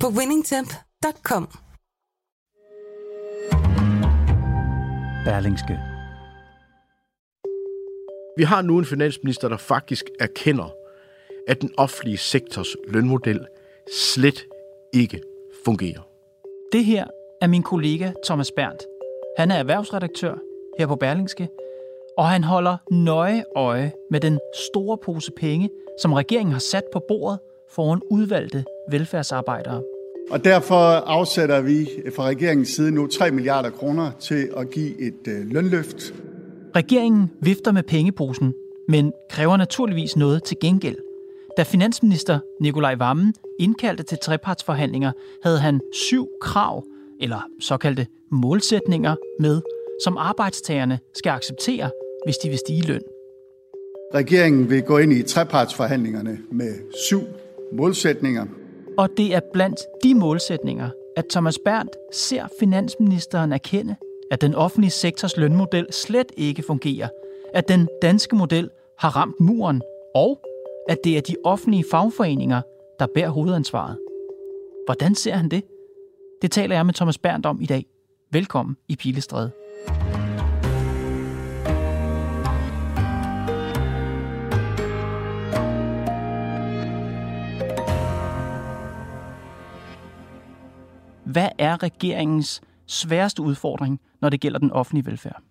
på winningtemp.com. Berlingske. Vi har nu en finansminister, der faktisk erkender, at den offentlige sektors lønmodel slet ikke fungerer. Det her er min kollega Thomas Berndt. Han er erhvervsredaktør her på Berlingske, og han holder nøje øje med den store pose penge, som regeringen har sat på bordet foran udvalgte velfærdsarbejdere. Og derfor afsætter vi fra regeringens side nu 3 milliarder kroner til at give et øh, lønløft. Regeringen vifter med pengeposen, men kræver naturligvis noget til gengæld. Da finansminister Nikolaj Vammen indkaldte til trepartsforhandlinger, havde han syv krav, eller såkaldte målsætninger, med, som arbejdstagerne skal acceptere, hvis de vil stige løn. Regeringen vil gå ind i trepartsforhandlingerne med syv målsætninger. Og det er blandt de målsætninger, at Thomas Berndt ser finansministeren erkende, at den offentlige sektors lønmodel slet ikke fungerer, at den danske model har ramt muren, og at det er de offentlige fagforeninger, der bærer hovedansvaret. Hvordan ser han det? Det taler jeg med Thomas Berndt om i dag. Velkommen i Pilestræde. Hvad er regeringens sværeste udfordring, når det gælder den offentlige velfærd?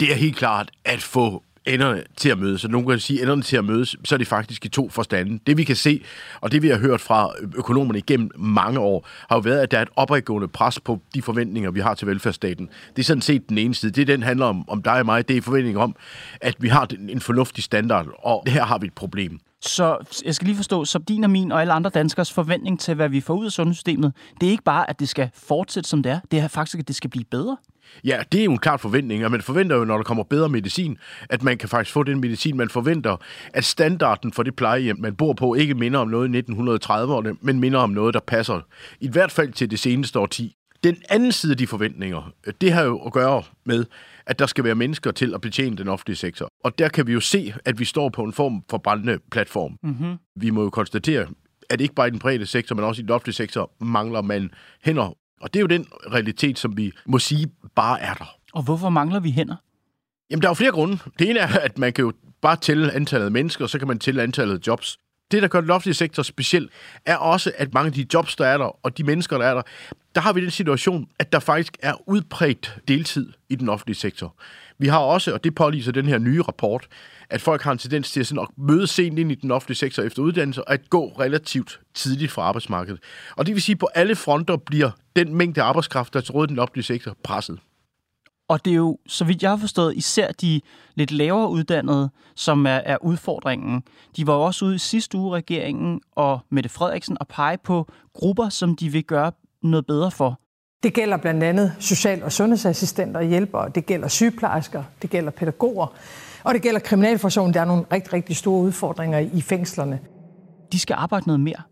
Det er helt klart at få enderne til at mødes. Så nogen kan sige, enderne til at mødes, så er det faktisk i to forstande. Det vi kan se, og det vi har hørt fra økonomerne igennem mange år, har jo været, at der er et opadgående pres på de forventninger, vi har til velfærdsstaten. Det er sådan set den ene side. Det den handler om, om dig og mig. Det er forventningen om, at vi har en fornuftig standard, og her har vi et problem. Så jeg skal lige forstå, så din og min og alle andre danskers forventning til, hvad vi får ud af sundhedssystemet, det er ikke bare, at det skal fortsætte som det er, det er faktisk, at det skal blive bedre. Ja, det er jo en klart forventning, og man forventer jo, når der kommer bedre medicin, at man kan faktisk få den medicin, man forventer, at standarden for det plejehjem, man bor på, ikke minder om noget i 1930'erne, men minder om noget, der passer i hvert fald til det seneste årti. Den anden side af de forventninger, det har jo at gøre med, at der skal være mennesker til at betjene den offentlige sektor. Og der kan vi jo se, at vi står på en form for brændende platform. Mm-hmm. Vi må jo konstatere, at ikke bare i den private sektor, men også i den offentlige sektor, mangler man hænder. Og det er jo den realitet, som vi må sige bare er der. Og hvorfor mangler vi hænder? Jamen, der er jo flere grunde. Det ene er, at man kan jo bare tælle antallet af mennesker, så kan man tælle antallet af jobs. Det, der gør den offentlige sektor speciel, er også, at mange af de jobs, der er der, og de mennesker, der er der, der har vi den situation, at der faktisk er udbredt deltid i den offentlige sektor. Vi har også, og det påviser den her nye rapport, at folk har en tendens til at, sådan at møde sent ind i den offentlige sektor efter uddannelse, og at gå relativt tidligt fra arbejdsmarkedet. Og det vil sige, at på alle fronter bliver den mængde arbejdskraft, der er til råd den offentlige sektor, presset. Og det er jo, så vidt jeg har forstået, især de lidt lavere uddannede, som er, er udfordringen. De var jo også ude i sidste uge, regeringen og Mette Frederiksen, og pege på grupper, som de vil gøre noget bedre for. Det gælder blandt andet social- og sundhedsassistenter og hjælpere, det gælder sygeplejersker, det gælder pædagoger, og det gælder kriminalforsorgen. Der er nogle rigtig, rigtig store udfordringer i fængslerne. De skal arbejde noget mere.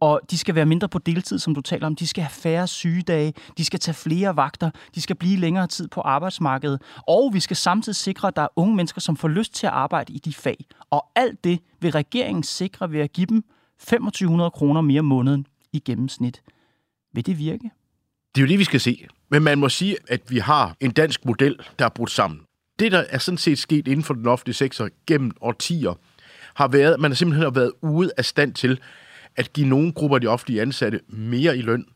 Og de skal være mindre på deltid, som du taler om. De skal have færre sygedage. De skal tage flere vagter. De skal blive længere tid på arbejdsmarkedet. Og vi skal samtidig sikre, at der er unge mennesker, som får lyst til at arbejde i de fag. Og alt det vil regeringen sikre ved at give dem 2500 kroner mere om måneden i gennemsnit. Vil det virke? Det er jo det, vi skal se. Men man må sige, at vi har en dansk model, der er brudt sammen. Det, der er sådan set sket inden for den offentlige sektor gennem årtier, har været, at man har simpelthen været ude af stand til at give nogle grupper af de offentlige ansatte mere i løn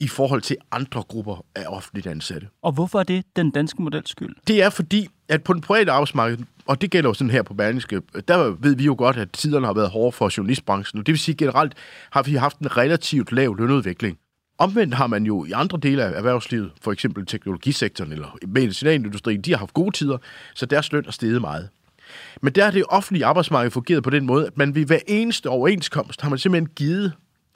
i forhold til andre grupper af offentligt ansatte. Og hvorfor er det den danske models skyld? Det er fordi, at på den private arbejdsmarked, og det gælder jo sådan her på Berlingske, der ved vi jo godt, at tiderne har været hårde for journalistbranchen, og det vil sige generelt har vi haft en relativt lav lønudvikling. Omvendt har man jo i andre dele af erhvervslivet, for eksempel teknologisektoren eller medicinalindustrien, de har haft gode tider, så deres løn er steget meget. Men der har det offentlige arbejdsmarked fungeret på den måde, at man ved hver eneste overenskomst har man simpelthen givet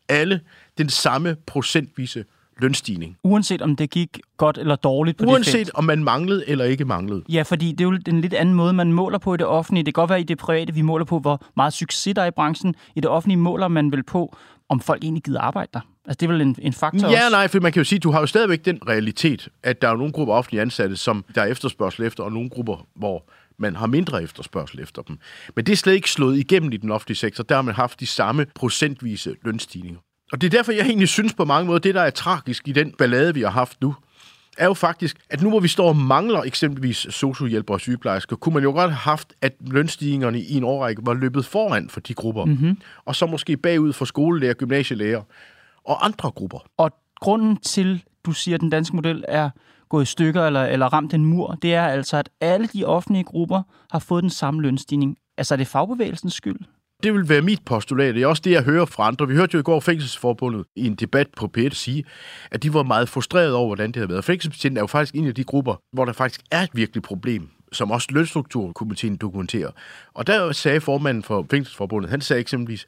alle den samme procentvise lønstigning. Uanset om det gik godt eller dårligt på Uanset det felt. om man manglede eller ikke manglede. Ja, fordi det er jo en lidt anden måde, man måler på i det offentlige. Det kan godt være i det private, vi måler på, hvor meget succes der er i branchen. I det offentlige måler man vel på, om folk egentlig gider arbejde der. Altså, det er vel en, en faktor Ja, også. nej, for man kan jo sige, du har jo stadigvæk den realitet, at der er nogle grupper offentlige ansatte, som der er efterspørgsel efter, og nogle grupper, hvor man har mindre efterspørgsel efter dem. Men det er slet ikke slået igennem i den offentlige sektor. Der har man haft de samme procentvise lønstigninger. Og det er derfor, jeg egentlig synes på mange måder, det der er tragisk i den ballade, vi har haft nu, er jo faktisk, at nu hvor vi står og mangler eksempelvis sociohjælpere og sygeplejersker, kunne man jo godt have haft, at lønstigningerne i en årrække var løbet foran for de grupper. Mm-hmm. Og så måske bagud for skolelærer, gymnasielærer og andre grupper. Og grunden til, du siger, at den danske model er gået i stykker eller, eller ramt en mur, det er altså, at alle de offentlige grupper har fået den samme lønstigning. Altså er det fagbevægelsens skyld? Det vil være mit postulat. Det er også det, jeg hører fra andre. Vi hørte jo i går Fængselsforbundet i en debat på p sige, at de var meget frustrerede over, hvordan det havde været. Fængselsbetjenten er jo faktisk en af de grupper, hvor der faktisk er et virkeligt problem som også lønstrukturkomiteen dokumenterer. Og der sagde formanden for Fængselsforbundet, han sagde eksempelvis,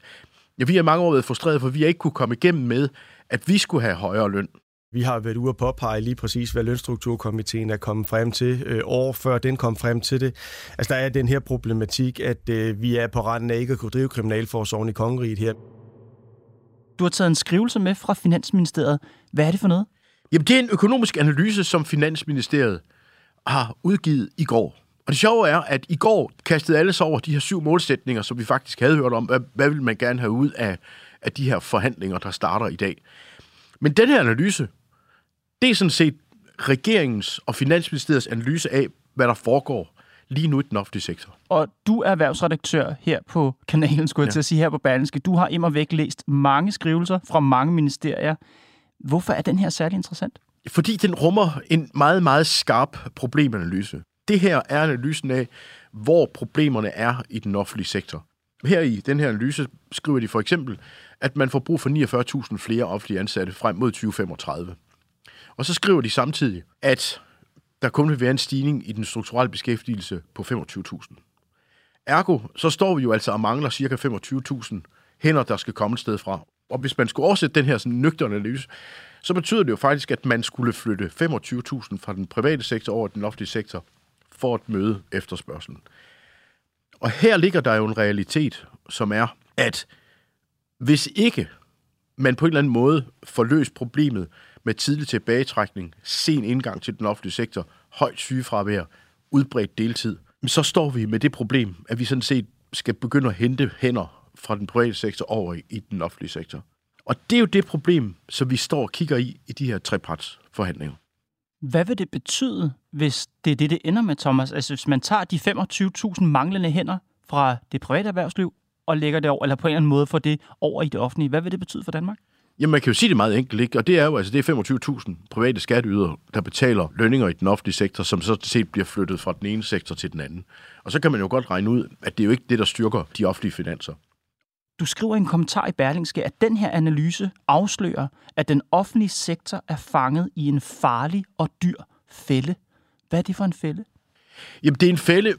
ja, vi har mange år været frustrerede, for vi har ikke kunne komme igennem med, at vi skulle have højere løn. Vi har været ude at påpege lige præcis, hvad lønstrukturkomiteen er kommet frem til øh, år før den kom frem til det. Altså, der er den her problematik, at øh, vi er på randen af ikke at kunne drive kriminalforsorgen i kongeriget her. Du har taget en skrivelse med fra Finansministeriet. Hvad er det for noget? Jamen, det er en økonomisk analyse, som Finansministeriet har udgivet i går. Og det sjove er, at i går kastede alle sig over de her syv målsætninger, som vi faktisk havde hørt om. Hvad, hvad vil man gerne have ud af, af de her forhandlinger, der starter i dag? Men den her analyse, det er sådan set regeringens og Finansministeriets analyse af, hvad der foregår lige nu i den offentlige sektor. Og du er erhvervsredaktør her på kanalen, skulle jeg ja. til at sige, her på Berlingske. Du har immer væk læst mange skrivelser fra mange ministerier. Hvorfor er den her særlig interessant? Fordi den rummer en meget, meget skarp problemanalyse. Det her er analysen af, hvor problemerne er i den offentlige sektor. Her i den her analyse skriver de for eksempel, at man får brug for 49.000 flere offentlige ansatte frem mod 2035. Og så skriver de samtidig, at der kun vil være en stigning i den strukturelle beskæftigelse på 25.000. Ergo, så står vi jo altså og mangler ca. 25.000 hænder, der skal komme et sted fra. Og hvis man skulle oversætte den her sådan nøgterne analyse, så betyder det jo faktisk, at man skulle flytte 25.000 fra den private sektor over i den offentlige sektor for at møde efterspørgselen. Og her ligger der jo en realitet, som er, at hvis ikke man på en eller anden måde får løst problemet med tidlig tilbagetrækning, sen indgang til den offentlige sektor, højt sygefravær, udbredt deltid, så står vi med det problem, at vi sådan set skal begynde at hente hænder fra den private sektor over i, i den offentlige sektor. Og det er jo det problem, som vi står og kigger i i de her trepartsforhandlinger. Hvad vil det betyde, hvis det er det, det ender med, Thomas? Altså hvis man tager de 25.000 manglende hænder fra det private erhvervsliv og lægger det over, eller på en eller anden måde får det over i det offentlige, hvad vil det betyde for Danmark? Jamen, man kan jo sige det meget enkelt, ikke? Og det er jo altså, det er 25.000 private skatteydere, der betaler lønninger i den offentlige sektor, som så set bliver flyttet fra den ene sektor til den anden. Og så kan man jo godt regne ud, at det er jo ikke det, der styrker de offentlige finanser. Du skriver i en kommentar i Berlingske, at den her analyse afslører, at den offentlige sektor er fanget i en farlig og dyr fælde. Hvad er det for en fælde? Jamen, det er en fælde,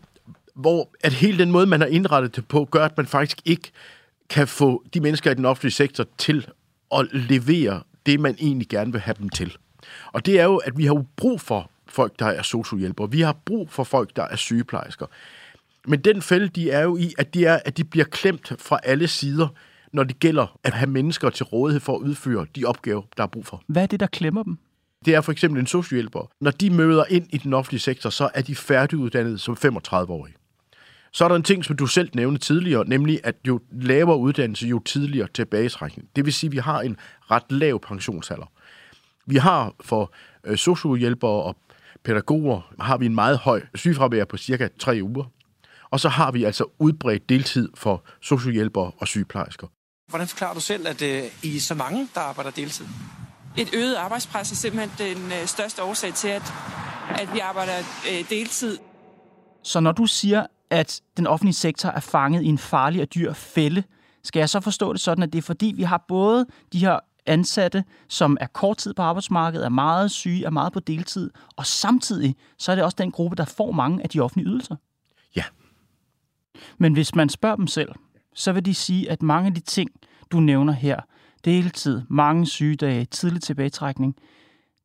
hvor at hele den måde, man har indrettet det på, gør, at man faktisk ikke kan få de mennesker i den offentlige sektor til at levere det, man egentlig gerne vil have dem til. Og det er jo, at vi har jo brug for folk, der er sociohjælpere. Vi har brug for folk, der er sygeplejersker. Men den fælde, de er jo i, at de, er, at de bliver klemt fra alle sider, når det gælder at have mennesker til rådighed for at udføre de opgaver, der er brug for. Hvad er det, der klemmer dem? Det er for eksempel en sociohjælper. Når de møder ind i den offentlige sektor, så er de færdiguddannede som 35-årige. Så er der en ting, som du selv nævnte tidligere, nemlig at jo lavere uddannelse, jo tidligere tilbagetrækning. Det vil sige, at vi har en ret lav pensionsalder. Vi har for øh, sociohjælpere og pædagoger, har vi en meget høj sygefravær på cirka tre uger. Og så har vi altså udbredt deltid for sociohjælpere og sygeplejersker. Hvordan forklarer du selv, at øh, I er så mange, der arbejder deltid? Et øget arbejdspres er simpelthen den øh, største årsag til, at, at vi arbejder øh, deltid. Så når du siger, at den offentlige sektor er fanget i en farlig og dyr fælde, skal jeg så forstå det sådan, at det er fordi, vi har både de her ansatte, som er kort tid på arbejdsmarkedet, er meget syge, er meget på deltid, og samtidig så er det også den gruppe, der får mange af de offentlige ydelser. Ja. Men hvis man spørger dem selv, så vil de sige, at mange af de ting, du nævner her, deltid, mange sygedage, tidlig tilbagetrækning,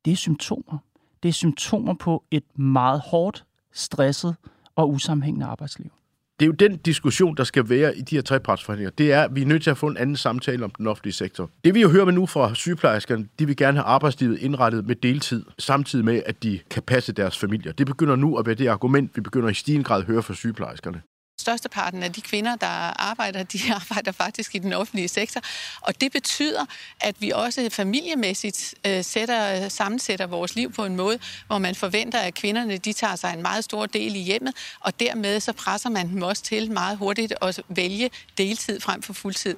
det er symptomer. Det er symptomer på et meget hårdt, stresset og usammenhængende arbejdsliv. Det er jo den diskussion, der skal være i de her trepartsforhandlinger. Det er, at vi er nødt til at få en anden samtale om den offentlige sektor. Det vi jo hører med nu fra sygeplejerskerne, de vil gerne have arbejdslivet indrettet med deltid, samtidig med, at de kan passe deres familier. Det begynder nu at være det argument, vi begynder i stigende grad at høre fra sygeplejerskerne. Størsteparten af de kvinder, der arbejder, de arbejder faktisk i den offentlige sektor. Og det betyder, at vi også familiemæssigt øh, sætter, sammensætter vores liv på en måde, hvor man forventer, at kvinderne de tager sig en meget stor del i hjemmet, og dermed så presser man dem også til meget hurtigt at vælge deltid frem for fuldtid.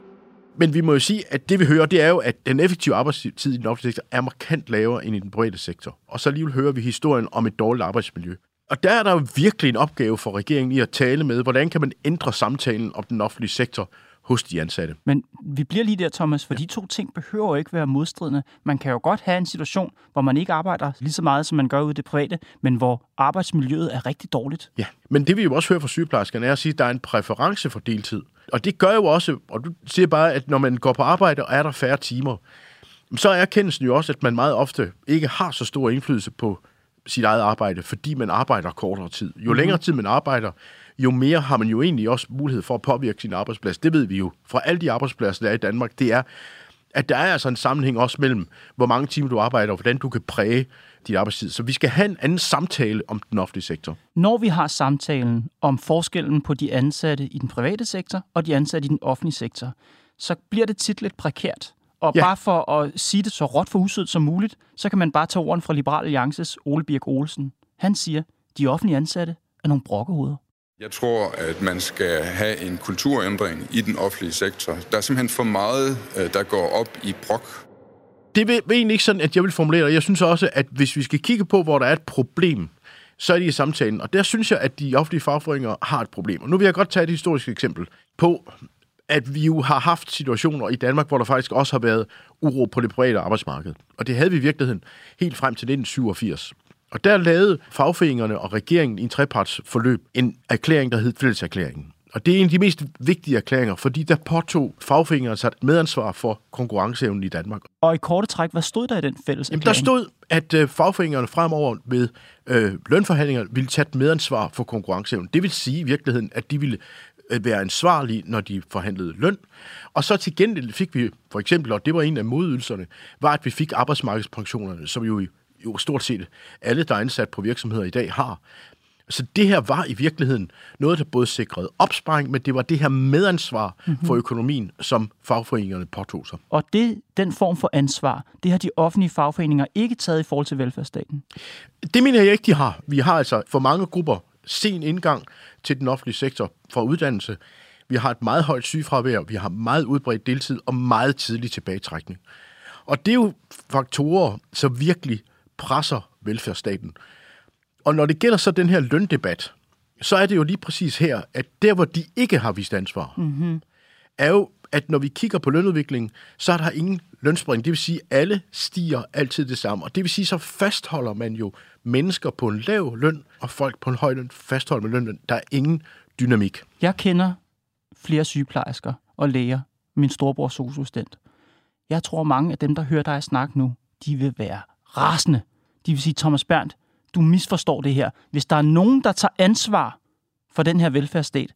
Men vi må jo sige, at det vi hører, det er jo, at den effektive arbejdstid i den offentlige sektor er markant lavere end i den private sektor. Og så alligevel hører vi historien om et dårligt arbejdsmiljø. Og der er der jo virkelig en opgave for regeringen i at tale med, hvordan kan man ændre samtalen om den offentlige sektor hos de ansatte. Men vi bliver lige der, Thomas, for ja. de to ting behøver ikke være modstridende. Man kan jo godt have en situation, hvor man ikke arbejder lige så meget, som man gør ude i det private, men hvor arbejdsmiljøet er rigtig dårligt. Ja, men det vi jo også hører fra sygeplejerskerne er at sige, at der er en præference for deltid. Og det gør jo også, og du siger bare, at når man går på arbejde, og er der færre timer, så er erkendelsen jo også, at man meget ofte ikke har så stor indflydelse på sit eget arbejde, fordi man arbejder kortere tid. Jo mm-hmm. længere tid man arbejder, jo mere har man jo egentlig også mulighed for at påvirke sin arbejdsplads. Det ved vi jo fra alle de arbejdspladser, der er i Danmark. Det er, at der er altså en sammenhæng også mellem, hvor mange timer du arbejder, og hvordan du kan præge dit arbejdstid. Så vi skal have en anden samtale om den offentlige sektor. Når vi har samtalen om forskellen på de ansatte i den private sektor og de ansatte i den offentlige sektor, så bliver det tit lidt prekært. Og ja. bare for at sige det så råt for usødt som muligt, så kan man bare tage ordene fra Liberal Alliances Ole Birk Olsen. Han siger, de offentlige ansatte er nogle brokkehoveder. Jeg tror, at man skal have en kulturændring i den offentlige sektor. Der er simpelthen for meget, øh, der går op i brok. Det er egentlig ikke sådan, at jeg vil formulere det. Jeg synes også, at hvis vi skal kigge på, hvor der er et problem, så er det i samtalen. Og der synes jeg, at de offentlige fagforeninger har et problem. Og nu vil jeg godt tage et historisk eksempel på, at vi jo har haft situationer i Danmark, hvor der faktisk også har været uro på det private arbejdsmarked. Og det havde vi i virkeligheden helt frem til 1987. Og der lavede fagforeningerne og regeringen i en trepartsforløb en erklæring, der hed fælleserklæringen. Og det er en af de mest vigtige erklæringer, fordi der påtog fagforeningerne sig et medansvar for konkurrenceevnen i Danmark. Og i korte træk, hvad stod der i den fælles Jamen, Der stod, at øh, fagforeningerne fremover ved øh, lønforhandlinger ville tage et medansvar for konkurrenceevnen. Det vil sige i virkeligheden, at de ville være ansvarlige, når de forhandlede løn. Og så til gengæld fik vi for eksempel, og det var en af modydelserne, var, at vi fik arbejdsmarkedspensionerne, som jo, jo stort set alle, der er ansat på virksomheder i dag, har. Så det her var i virkeligheden noget, der både sikrede opsparing, men det var det her medansvar mm-hmm. for økonomien, som fagforeningerne påtog sig. Og det, den form for ansvar, det har de offentlige fagforeninger ikke taget i forhold til velfærdsstaten? Det mener jeg ikke, de har. Vi har altså for mange grupper sen indgang til den offentlige sektor for uddannelse. Vi har et meget højt sygefravær, vi har meget udbredt deltid og meget tidlig tilbagetrækning. Og det er jo faktorer, som virkelig presser velfærdsstaten. Og når det gælder så den her løndebat, så er det jo lige præcis her, at der, hvor de ikke har vist ansvar, mm-hmm. er jo, at når vi kigger på lønudviklingen, så er der ingen lønspring. Det vil sige, at alle stiger altid det samme. Og det vil sige, så fastholder man jo mennesker på en lav løn, og folk på en høj løn fastholder med lønnen. Der er ingen dynamik. Jeg kender flere sygeplejersker og læger. Min storebror sociostent. Jeg tror, mange af dem, der hører dig snakke nu, de vil være rasende. De vil sige, Thomas Berndt, du misforstår det her. Hvis der er nogen, der tager ansvar for den her velfærdsstat,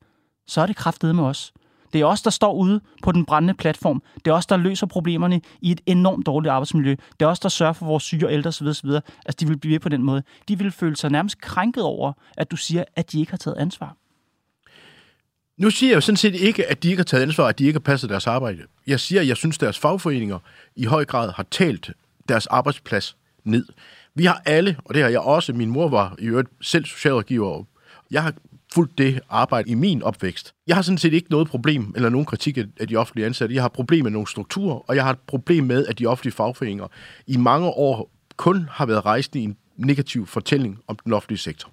så er det kraftedet med os. Det er os, der står ude på den brændende platform. Det er os, der løser problemerne i et enormt dårligt arbejdsmiljø. Det er os, der sørger for vores syge og ældre osv. osv. Altså, de vil blive ved på den måde. De vil føle sig nærmest krænket over, at du siger, at de ikke har taget ansvar. Nu siger jeg jo sådan set ikke, at de ikke har taget ansvar, at de ikke har passet deres arbejde. Jeg siger, at jeg synes, at deres fagforeninger i høj grad har talt deres arbejdsplads ned. Vi har alle, og det har jeg også, min mor var i øvrigt selv socialrådgiver, jeg har fulgt det arbejde i min opvækst. Jeg har sådan set ikke noget problem eller nogen kritik af de offentlige ansatte. Jeg har problem med nogle strukturer, og jeg har et problem med, at de offentlige fagforeninger i mange år kun har været rejst i en negativ fortælling om den offentlige sektor.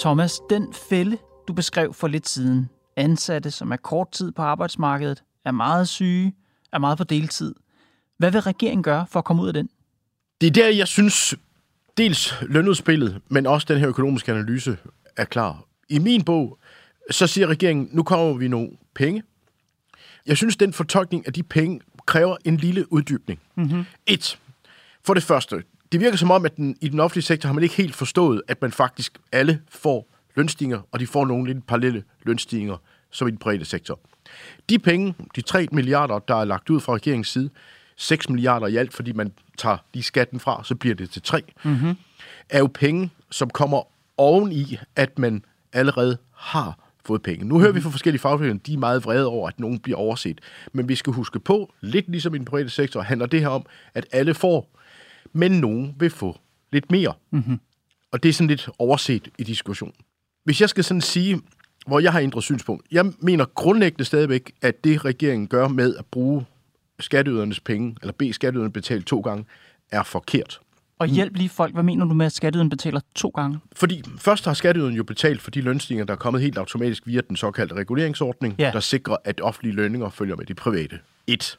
Thomas, den fælde, du beskrev for lidt siden, ansatte, som er kort tid på arbejdsmarkedet, er meget syge, er meget på deltid. Hvad vil regeringen gøre for at komme ud af den? Det er der, jeg synes, dels lønudspillet, men også den her økonomiske analyse er klar. I min bog, så siger regeringen, nu kommer vi nogle penge, Jeg synes, den fortolkning af de penge kræver en lille uddybning. Mm-hmm. Et. For det første, det virker som om, at den, i den offentlige sektor har man ikke helt forstået, at man faktisk alle får lønstigninger, og de får nogle lidt parallelle lønstigninger, som i den private sektor. De penge, de 3 milliarder, der er lagt ud fra regeringens side, 6 milliarder i alt, fordi man tager de skatten fra, så bliver det til 3, mm-hmm. er jo penge, som kommer oven i, at man allerede har fået penge. Nu hører vi fra forskellige fagforeninger, de er meget vrede over, at nogen bliver overset. Men vi skal huske på, lidt ligesom i den private sektor, handler det her om, at alle får, men nogen vil få lidt mere. Mm-hmm. Og det er sådan lidt overset i diskussionen. Hvis jeg skal sådan sige, hvor jeg har ændret synspunkt, jeg mener grundlæggende stadigvæk, at det regeringen gør med at bruge skatteydernes penge, eller bede skatteyderne betale to gange, er forkert. Og hjælp lige folk. Hvad mener du med, at skatteyderen betaler to gange? Fordi først har skatteyderen jo betalt for de lønstigninger, der er kommet helt automatisk via den såkaldte reguleringsordning, ja. der sikrer, at offentlige lønninger følger med de private. Et.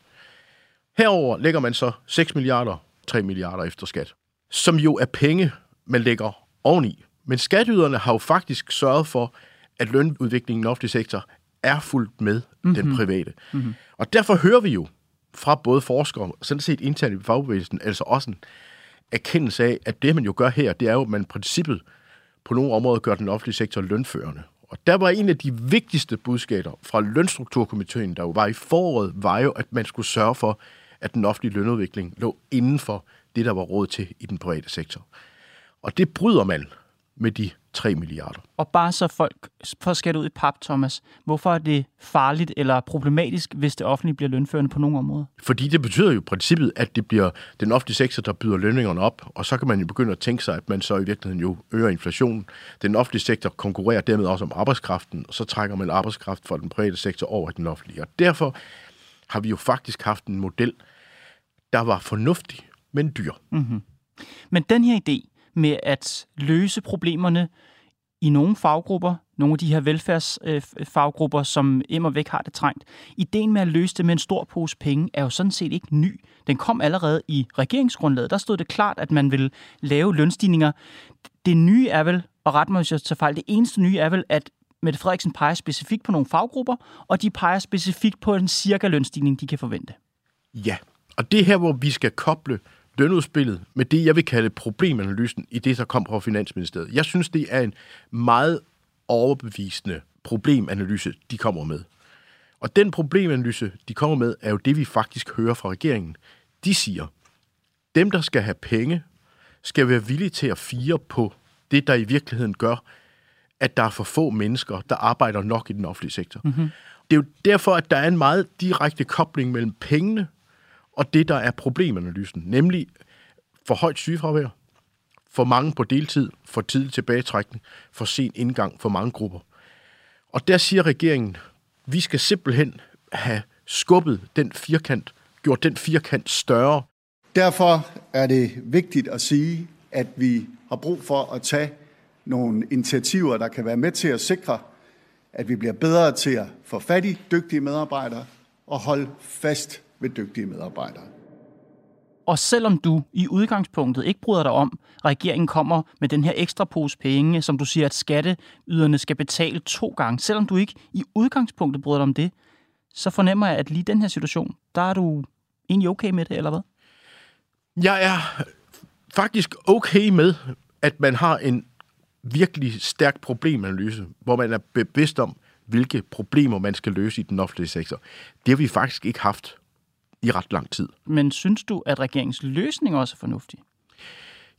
Herover lægger man så 6 milliarder, 3 milliarder efter skat, som jo er penge, man lægger oveni. Men skatteyderne har jo faktisk sørget for, at lønudviklingen i den offentlige sektor er fuldt med mm-hmm. den private. Mm-hmm. Og derfor hører vi jo fra både forskere og sådan set internt i fagbevægelsen, altså også en erkendelse af, at det, man jo gør her, det er jo, at man i princippet på nogle områder gør den offentlige sektor lønførende. Og der var en af de vigtigste budskaber fra lønstrukturkomiteen, der jo var i foråret, var jo, at man skulle sørge for, at den offentlige lønudvikling lå inden for det, der var råd til i den private sektor. Og det bryder man med de 3 milliarder. Og bare så folk får skat ud i pap, Thomas. Hvorfor er det farligt eller problematisk, hvis det offentlige bliver lønførende på nogle områder? Fordi det betyder jo i princippet, at det bliver den offentlige sektor, der byder lønningerne op, og så kan man jo begynde at tænke sig, at man så i virkeligheden jo øger inflationen. Den offentlige sektor konkurrerer dermed også om arbejdskraften, og så trækker man arbejdskraft fra den private sektor over i den offentlige. Og derfor har vi jo faktisk haft en model, der var fornuftig, men dyr. Mm-hmm. Men den her idé, med at løse problemerne i nogle faggrupper, nogle af de her velfærdsfaggrupper, øh, som immer væk har det trængt. Ideen med at løse det med en stor pose penge er jo sådan set ikke ny. Den kom allerede i regeringsgrundlaget. Der stod det klart, at man ville lave lønstigninger. Det nye er vel, og ret mig hvis jeg tager fejl, det eneste nye er vel, at Mette Frederiksen peger specifikt på nogle faggrupper, og de peger specifikt på en cirka lønstigning, de kan forvente. Ja, og det er her, hvor vi skal koble lønudspillet med det, jeg vil kalde problemanalysen i det, der kom fra Finansministeriet. Jeg synes, det er en meget overbevisende problemanalyse, de kommer med. Og den problemanalyse, de kommer med, er jo det, vi faktisk hører fra regeringen. De siger, dem, der skal have penge, skal være villige til at fire på det, der i virkeligheden gør, at der er for få mennesker, der arbejder nok i den offentlige sektor. Mm-hmm. Det er jo derfor, at der er en meget direkte kobling mellem pengene og det, der er problemanalysen, nemlig for højt sygefravær, for mange på deltid, for tidlig tilbagetrækning, for sen indgang for mange grupper. Og der siger regeringen, vi skal simpelthen have skubbet den firkant, gjort den firkant større. Derfor er det vigtigt at sige, at vi har brug for at tage nogle initiativer, der kan være med til at sikre, at vi bliver bedre til at få fat i dygtige medarbejdere og holde fast ved dygtige medarbejdere. Og selvom du i udgangspunktet ikke bryder dig om, at regeringen kommer med den her ekstra pose penge, som du siger, at skatteyderne skal betale to gange, selvom du ikke i udgangspunktet bryder dig om det, så fornemmer jeg, at lige den her situation, der er du egentlig okay med det, eller hvad? Jeg er faktisk okay med, at man har en virkelig stærk problemanalyse, hvor man er bevidst om, hvilke problemer man skal løse i den offentlige sektor. Det har vi faktisk ikke haft i ret lang tid. Men synes du, at regeringens løsning også er fornuftig?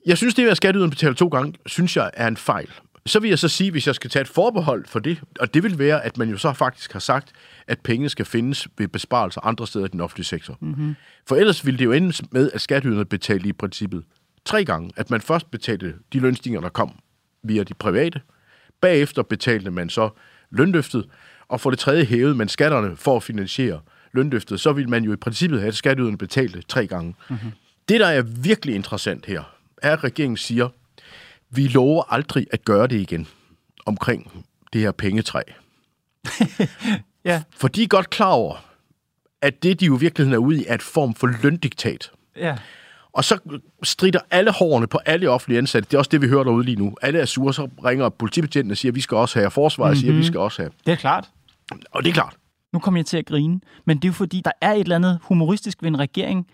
Jeg synes, det at skatteyderen betaler to gange, synes jeg er en fejl. Så vil jeg så sige, hvis jeg skal tage et forbehold for det, og det vil være, at man jo så faktisk har sagt, at pengene skal findes ved besparelser andre steder i den offentlige sektor. Mm-hmm. For ellers ville det jo ende med, at skatteyderne betalte i princippet tre gange. At man først betalte de lønstigninger, der kom via de private. Bagefter betalte man så lønløftet, og for det tredje hævede man skatterne for at finansiere lønløftet, så vil man jo i princippet have, at skatteyderne betalte tre gange. Mm-hmm. Det, der er virkelig interessant her, er, at regeringen siger, vi lover aldrig at gøre det igen omkring det her pengetræ. ja. For de er godt klar over, at det, de jo i virkeligheden er ude i, er et form for løndiktat. Ja. Og så strider alle hårene på alle offentlige ansatte. Det er også det, vi hører derude lige nu. Alle er sure, så ringer politibetjenten og siger, at vi skal også have, og forsvaret mm-hmm. siger, at vi mhm. skal også have. Det er klart. Og det er klart. Nu kommer jeg til at grine, men det er jo fordi, der er et eller andet humoristisk ved en regering,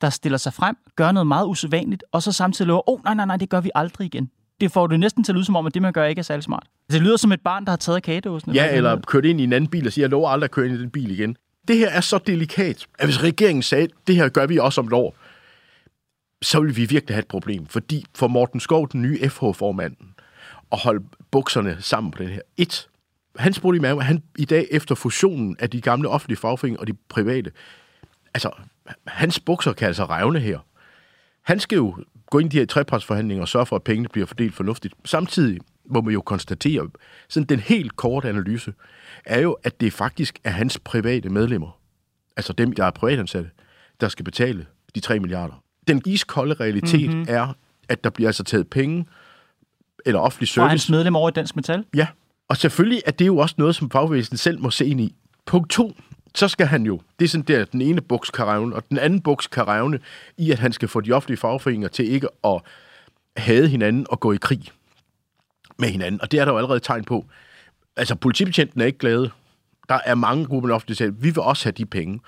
der stiller sig frem, gør noget meget usædvanligt, og så samtidig lover, åh oh, nej, nej, nej, det gør vi aldrig igen. Det får du næsten til at lyde som om, at det, man gør, ikke er særlig smart. Det lyder som et barn, der har taget kagedåsen. Ja, eller kørt ind i en anden bil og siger, jeg lover aldrig at køre ind i den bil igen. Det her er så delikat, at hvis regeringen sagde, det her gør vi også om et år, så vil vi virkelig have et problem. Fordi for Morten Skov, den nye FH-formanden, at holde bukserne sammen på den her. Et, hans problem er, at han i dag efter fusionen af de gamle offentlige fagforeninger og de private, altså, hans bukser kan altså revne her. Han skal jo gå ind i de her trepartsforhandlinger og sørge for, at pengene bliver fordelt fornuftigt. Samtidig må man jo konstatere, sådan den helt korte analyse, er jo, at det faktisk er hans private medlemmer, altså dem, der er privatansatte, der skal betale de 3 milliarder. Den iskolde realitet mm-hmm. er, at der bliver altså taget penge eller offentlig service. Og hans medlem over i Dansk Metal? Ja, og selvfølgelig er det jo også noget, som fagbevægelsen selv må se ind i. Punkt to, så skal han jo, det er sådan der, den ene buks kan revne, og den anden buks kan revne i, at han skal få de offentlige fagforeninger til ikke at hade hinanden og gå i krig med hinanden. Og det er der jo allerede tegn på. Altså, politibetjenten er ikke glade. Der er mange grupper ofte siger, vi vil også have de penge.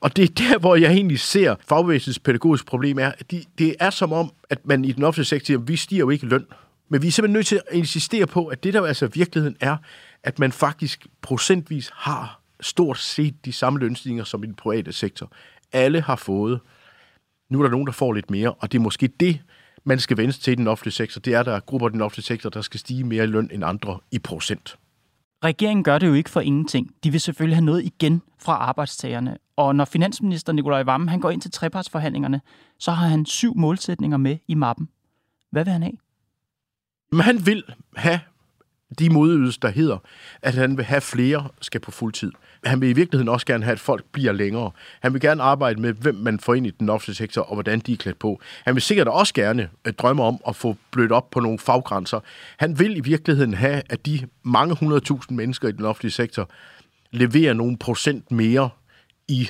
Og det er der, hvor jeg egentlig ser fagbevægelsens pædagogiske problem er, at de, det er som om, at man i den offentlige sektor siger, vi stiger jo ikke løn. Men vi er simpelthen nødt til at insistere på, at det der altså virkeligheden er, at man faktisk procentvis har stort set de samme lønstigninger som i den private sektor. Alle har fået. Nu er der nogen, der får lidt mere, og det er måske det, man skal vende til i den offentlige sektor. Det er, der er grupper i den offentlige sektor, der skal stige mere i løn end andre i procent. Regeringen gør det jo ikke for ingenting. De vil selvfølgelig have noget igen fra arbejdstagerne. Og når finansminister Nikolaj Vammen han går ind til trepartsforhandlingerne, så har han syv målsætninger med i mappen. Hvad vil han have? Men han vil have de modydelser, der hedder, at han vil have flere skal på fuld tid. Han vil i virkeligheden også gerne have, at folk bliver længere. Han vil gerne arbejde med, hvem man får ind i den offentlige sektor, og hvordan de er klædt på. Han vil sikkert også gerne øh, drømme om at få blødt op på nogle faggrænser. Han vil i virkeligheden have, at de mange hundredtusind mennesker i den offentlige sektor leverer nogle procent mere i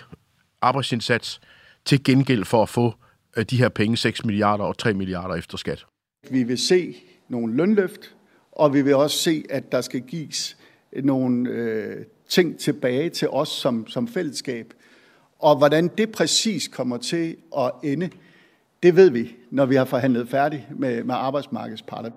arbejdsindsats til gengæld for at få øh, de her penge, 6 milliarder og 3 milliarder efter skat. Vi vil se nogle lønløft, og vi vil også se, at der skal gives nogle øh, ting tilbage til os som, som fællesskab. Og hvordan det præcis kommer til at ende, det ved vi, når vi har forhandlet færdigt med, med arbejdsmarkedsparter.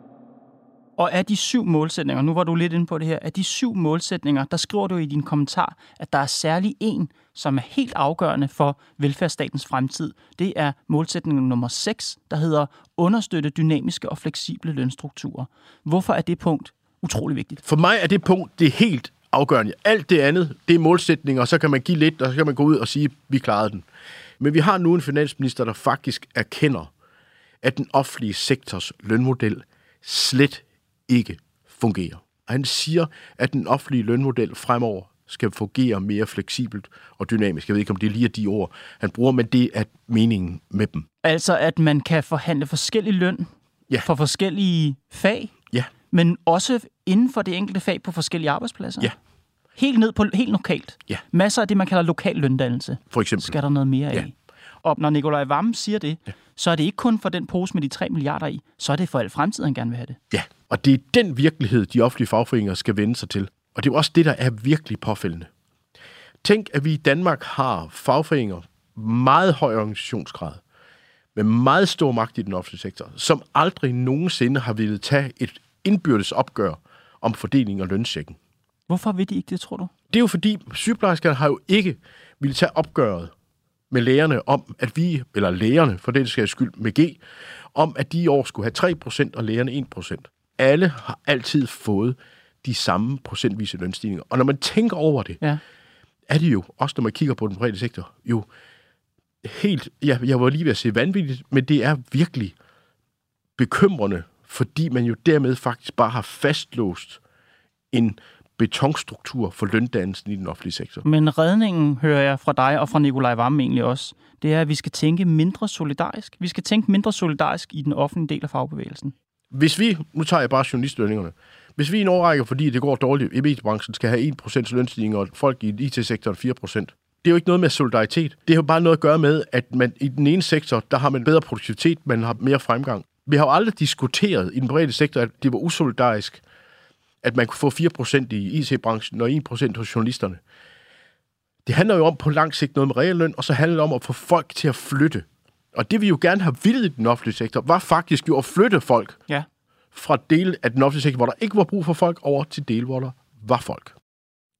Og af de syv målsætninger, nu var du lidt inde på det her, af de syv målsætninger, der skriver du i din kommentar, at der er særlig en, som er helt afgørende for velfærdsstatens fremtid. Det er målsætning nummer 6, der hedder understøtte dynamiske og fleksible lønstrukturer. Hvorfor er det punkt utrolig vigtigt? For mig er det punkt det er helt afgørende. Alt det andet, det er målsætninger, og så kan man give lidt, og så kan man gå ud og sige, vi klarede den. Men vi har nu en finansminister, der faktisk erkender, at den offentlige sektors lønmodel slet ikke fungerer. Og han siger, at den offentlige lønmodel fremover skal fungere mere fleksibelt og dynamisk. Jeg ved ikke, om det er lige de ord, han bruger, men det er meningen med dem. Altså, at man kan forhandle forskellig løn ja. for forskellige fag, ja. men også inden for det enkelte fag på forskellige arbejdspladser? Ja. Helt ned på helt lokalt? Ja. Masser af det, man kalder lokal løndannelse. For eksempel. Skal der noget mere ja. Og når Nikolaj Vammen siger det, ja. så er det ikke kun for den pose med de 3 milliarder i, så er det for al fremtiden, han gerne vil have det. Ja, og det er den virkelighed, de offentlige fagforeninger skal vende sig til. Og det er også det, der er virkelig påfældende. Tænk, at vi i Danmark har fagforeninger, meget høj organisationsgrad, med meget stor magt i den offentlige sektor, som aldrig nogensinde har ville tage et indbyrdes opgør om fordeling af lønsækken. Hvorfor vil de ikke det, tror du? Det er jo fordi, sygeplejerskerne har jo ikke ville tage opgøret med lægerne om, at vi, eller lægerne for den skal skyld med G, om at de i år skulle have 3% og lægerne 1%. Alle har altid fået de samme procentvise lønstigninger. Og når man tænker over det, ja. er det jo, også når man kigger på den private sektor, jo helt, ja, jeg var lige ved at sige vanvittigt, men det er virkelig bekymrende, fordi man jo dermed faktisk bare har fastlåst en betonstruktur for løndannelsen i den offentlige sektor. Men redningen, hører jeg fra dig og fra Nikolaj Vamme egentlig også, det er, at vi skal tænke mindre solidarisk. Vi skal tænke mindre solidarisk i den offentlige del af fagbevægelsen. Hvis vi, nu tager jeg bare journalistlønningerne, hvis vi i en årrække, fordi det går dårligt i mediebranchen, skal have 1% lønstigning, og folk i IT-sektoren 4%, det er jo ikke noget med solidaritet. Det har jo bare noget at gøre med, at man i den ene sektor, der har man bedre produktivitet, man har mere fremgang. Vi har jo aldrig diskuteret i den private sektor, at det var usolidarisk, at man kunne få 4% i IT-branchen og 1% hos journalisterne. Det handler jo om på lang sigt noget med realløn, og så handler det om at få folk til at flytte. Og det vi jo gerne har vildt i den offentlige sektor, var faktisk jo at flytte folk Ja. fra dele af den offentlige sektor, hvor der ikke var brug for folk, over til dele, hvor der var folk.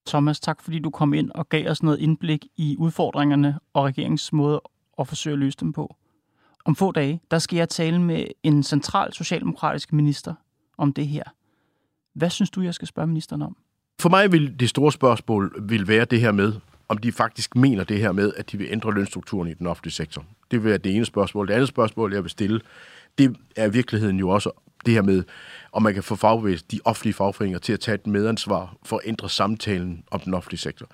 Thomas, tak fordi du kom ind og gav os noget indblik i udfordringerne og regeringens måde at forsøge at løse dem på. Om få dage, der skal jeg tale med en central socialdemokratisk minister om det her. Hvad synes du, jeg skal spørge ministeren om? For mig vil det store spørgsmål vil være det her med, om de faktisk mener det her med, at de vil ændre lønstrukturen i den offentlige sektor. Det vil være det ene spørgsmål. Det andet spørgsmål, jeg vil stille, det er i virkeligheden jo også det her med, om man kan få fagbevægelsen, de offentlige fagforeninger til at tage et medansvar for at ændre samtalen om den offentlige sektor.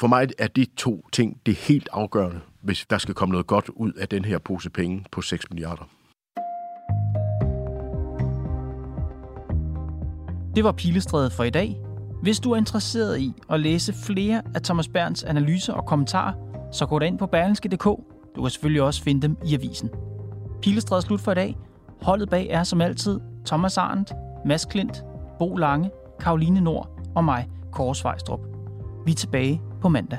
For mig er de to ting det er helt afgørende, hvis der skal komme noget godt ud af den her pose penge på 6 milliarder. Det var Pilestrædet for i dag. Hvis du er interesseret i at læse flere af Thomas Berns analyser og kommentarer, så gå ind på berlingske.dk. Du kan selvfølgelig også finde dem i avisen. Pilestrædet er slut for i dag. Holdet bag er som altid Thomas Arndt, Mads Klint, Bo Lange, Karoline Nord og mig, Kåre Svejstrup. Vi er tilbage på mandag.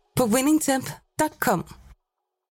på winningtemp.com.